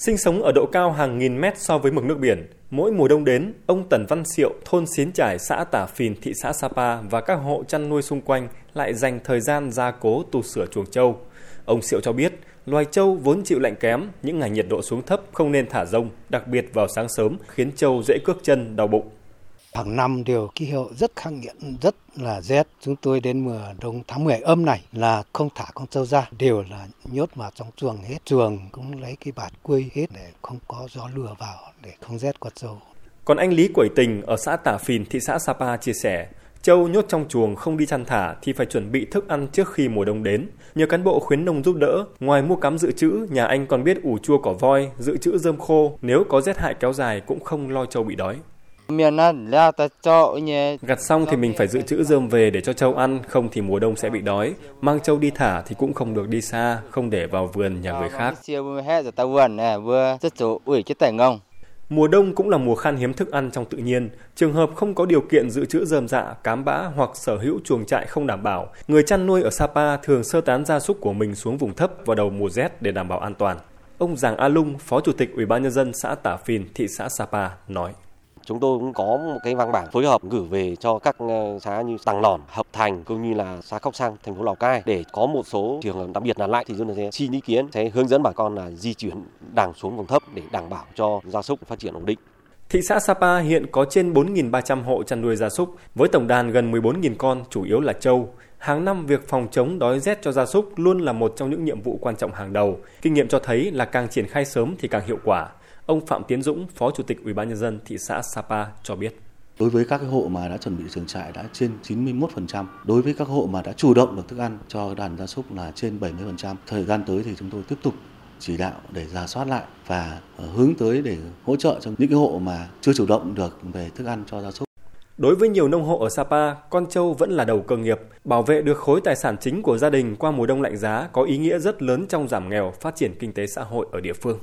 Sinh sống ở độ cao hàng nghìn mét so với mực nước biển, mỗi mùa đông đến, ông Tần Văn Siệu, thôn Xín Trải, xã Tả Phìn, thị xã Sapa và các hộ chăn nuôi xung quanh lại dành thời gian gia cố tu sửa chuồng trâu. Ông Siệu cho biết, loài trâu vốn chịu lạnh kém, những ngày nhiệt độ xuống thấp không nên thả rông, đặc biệt vào sáng sớm khiến trâu dễ cước chân, đau bụng. Hàng năm đều khí hậu rất khắc nghiệt, rất là rét. Chúng tôi đến mùa đông tháng 10 âm này là không thả con trâu ra, đều là nhốt vào trong chuồng hết. Chuồng cũng lấy cái bạt quây hết để không có gió lùa vào để không rét con trâu. Còn anh Lý Quẩy Tình ở xã Tả Phìn, thị xã Sapa chia sẻ, Châu nhốt trong chuồng không đi chăn thả thì phải chuẩn bị thức ăn trước khi mùa đông đến. Nhờ cán bộ khuyến nông giúp đỡ, ngoài mua cắm dự trữ, nhà anh còn biết ủ chua cỏ voi, dự trữ rơm khô, nếu có rét hại kéo dài cũng không lo trâu bị đói. Gặt xong thì mình phải dự trữ rơm về để cho trâu ăn, không thì mùa đông sẽ bị đói. Mang trâu đi thả thì cũng không được đi xa, không để vào vườn nhà người khác. Mùa đông cũng là mùa khan hiếm thức ăn trong tự nhiên. Trường hợp không có điều kiện dự trữ rơm dạ, cám bã hoặc sở hữu chuồng trại không đảm bảo, người chăn nuôi ở Sapa thường sơ tán gia súc của mình xuống vùng thấp vào đầu mùa rét để đảm bảo an toàn. Ông Giàng A Lung, Phó Chủ tịch Ủy ban nhân dân xã Tả Phìn, thị xã Sapa nói: chúng tôi cũng có một cái văn bản phối hợp gửi về cho các ờ, xã như Tàng Lòn, Hợp Thành cũng như là xã Cốc Sang, thành phố Lào Cai để có một số trường hợp đặc biệt là lại thì chúng tôi sẽ xin ý kiến sẽ hướng dẫn bà con là di chuyển đàng xuống vùng thấp để đảm bảo cho gia súc phát triển ổn định. Thị xã Sapa hiện có trên 4.300 hộ chăn nuôi gia súc với tổng đàn gần 14.000 con, chủ yếu là trâu. Hàng năm việc phòng chống đói rét cho gia súc luôn là một trong những nhiệm vụ quan trọng hàng đầu. Kinh nghiệm cho thấy là càng triển khai sớm thì càng hiệu quả. Ông Phạm Tiến Dũng, Phó Chủ tịch Ủy ban nhân dân thị xã Sapa cho biết. Đối với các hộ mà đã chuẩn bị trường trại đã trên 91%, đối với các hộ mà đã chủ động được thức ăn cho đàn gia súc là trên 70%. Thời gian tới thì chúng tôi tiếp tục chỉ đạo để ra soát lại và ờ, hướng tới để hỗ trợ cho những cái hộ mà chưa chủ động được về thức ăn cho gia súc. Đối với nhiều nông hộ ở Sapa, con trâu vẫn là đầu cơ nghiệp. Bảo vệ được khối tài sản chính của gia đình qua mùa đông lạnh giá có ý nghĩa rất lớn trong giảm nghèo, phát triển kinh tế xã hội ở địa phương.